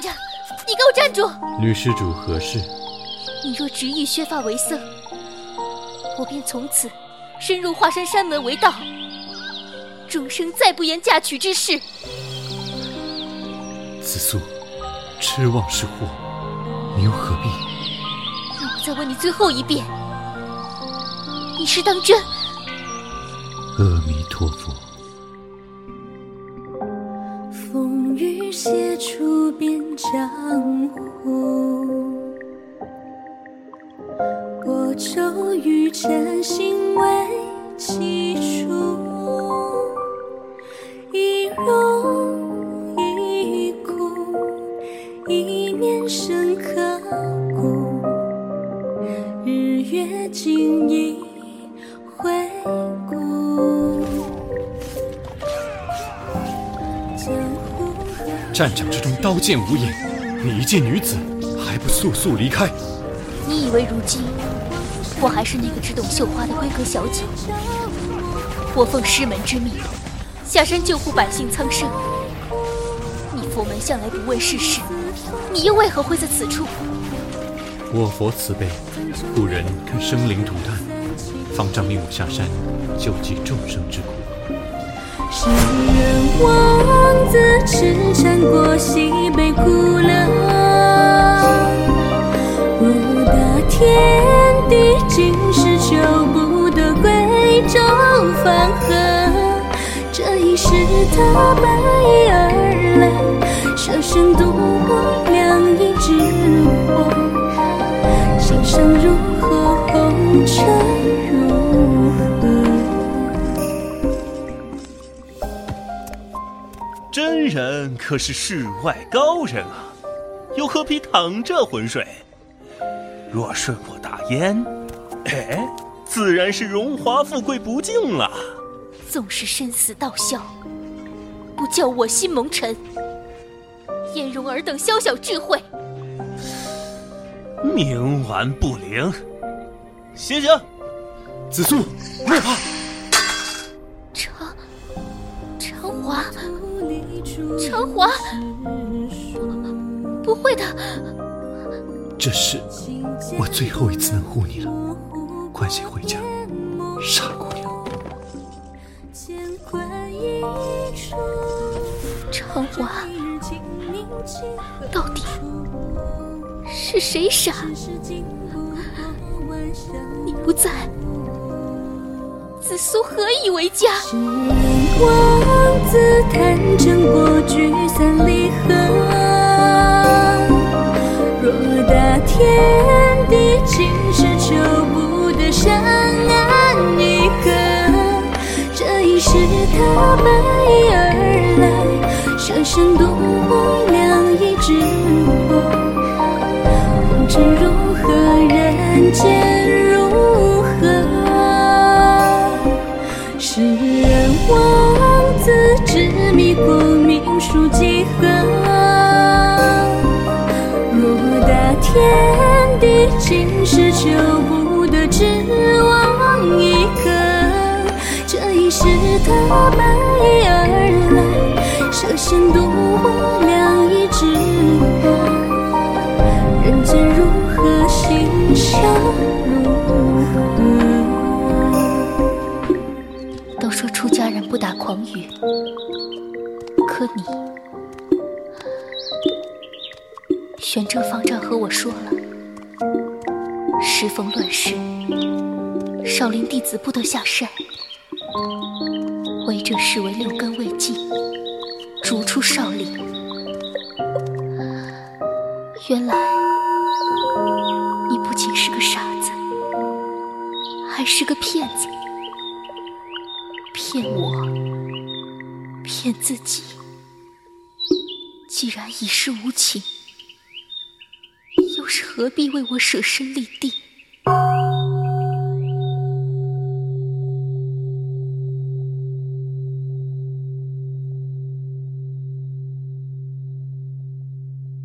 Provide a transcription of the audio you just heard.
站住！女施主何事？你若执意削发为僧，我便从此深入华山山门为道，终生再不言嫁娶之事。紫苏，痴妄是祸，你又何必？让我再问你最后一遍，你是当真？阿弥陀佛。风雨写出遍江湖，我骤雨真心为几处，一荣一枯，一念深刻骨，日月尽已战场之中刀剑无眼，你一介女子还不速速离开？你以为如今我还是那个只懂绣花的闺阁小姐？我奉师门之命，下山救护百姓苍生。你佛门向来不问世事，你又为何会在此处？我佛慈悲，故人看生灵涂炭，方丈命我下山救济众生之苦。世人望自知尝过西北苦乐，若大天地今世救不得贵州芳河，这一世他白衣而来，舍身渡过两仪之火，心上如真人可是世外高人啊，又何必淌这浑水？若顺我大燕，哎，自然是荣华富贵不敬了。纵是生死道消，不叫我心蒙尘。焉容尔等宵小智慧？冥顽不灵。醒醒！紫苏，莫怕，华，长华，不会的，这是我最后一次能护你了，快些回家，傻姑娘。长华，到到底是谁傻？你不在，紫苏何以为家？自叹真过聚散离合，若大天地今世救不得山岸一河，这一世他白衣而来，舍身渡我两仪之火，红尘如何，人间若大天地今世救不得，只望一个。这一世他白衣而来，舍身渡我两仪之火，人间如何，心上如何？都说出家人不打诳语，玄真方丈和我说了，时逢乱世，少林弟子不得下山，为这视为六根未净，逐出少林。原来你不仅是个傻子，还是个骗子。骗我，骗自己。既然已是无情，是何必为我舍身立地？